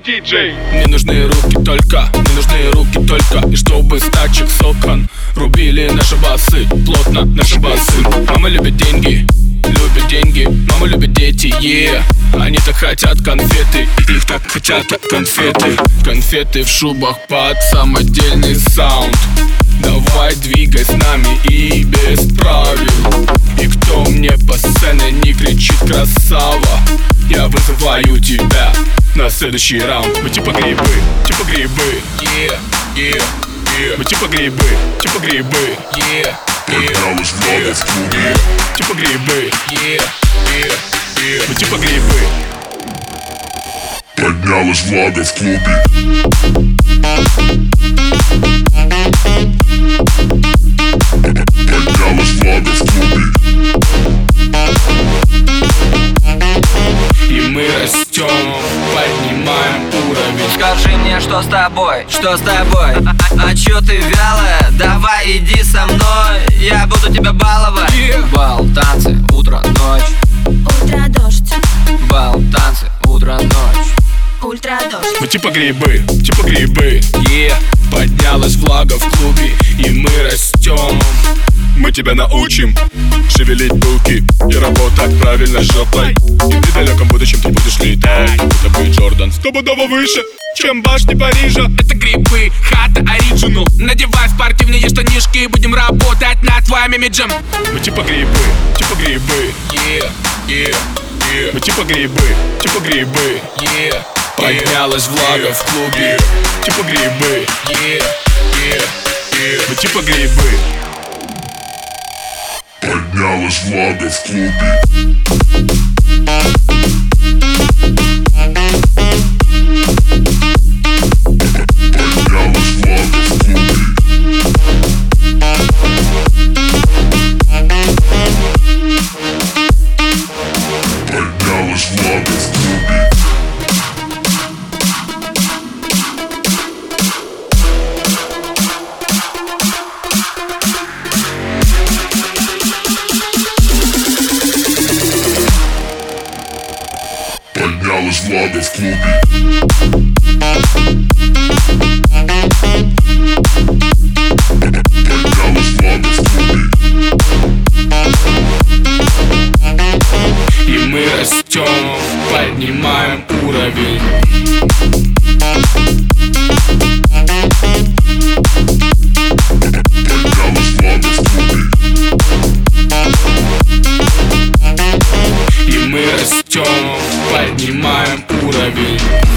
диджей. Мне нужны руки только, мне нужны руки только И чтобы с тачек с окон Рубили наши басы, плотно наши басы. Мама любит деньги, любит деньги Мама любит дети, yeah. Они так хотят конфеты, их так хотят конфеты. Конфеты в шубах под самодельный саунд. Давай двигай с нами и без правил. И кто мне по сцене не кричит красава Я вызываю тебя на следующий раунд. Мы типа грибы, типа грибы. Yeah, yeah, yeah. Мы типа грибы, типа грибы. Yeah, yeah, yeah. Типа грибы. Yeah, yeah, yeah. Мы типа грибы. Поднялась влага в клубе что с тобой, что с тобой? А, а, а чё ты вялая? Давай иди со мной Я буду тебя баловать. Yeah. Бал, танцы, утро, ночь. Утро дождь, Бал, танцы, утро, ночь. Ультра дождь. Мы типа грибы, типа грибы. Yeah. Поднялась влага в клубе И мы растем Мы тебя научим Шевелить булки и работать правильно жопой. И Джордан Стопудово выше, чем башни Парижа. Это грибы, хата оригинал. Надевай спортивные штанишки будем работать над твоим имиджем Мы типа грибы, типа грибы. Yeah, yeah, yeah. Мы типа грибы, типа грибы. Yeah, Поднялась влага в клубе. Типа грибы. Yeah, yeah, yeah. Мы типа грибы. Поднялась влага в клубе Поднялась влага в клубе. И мы растем, поднимаем уровень. И мы растем, поднимаем уровень.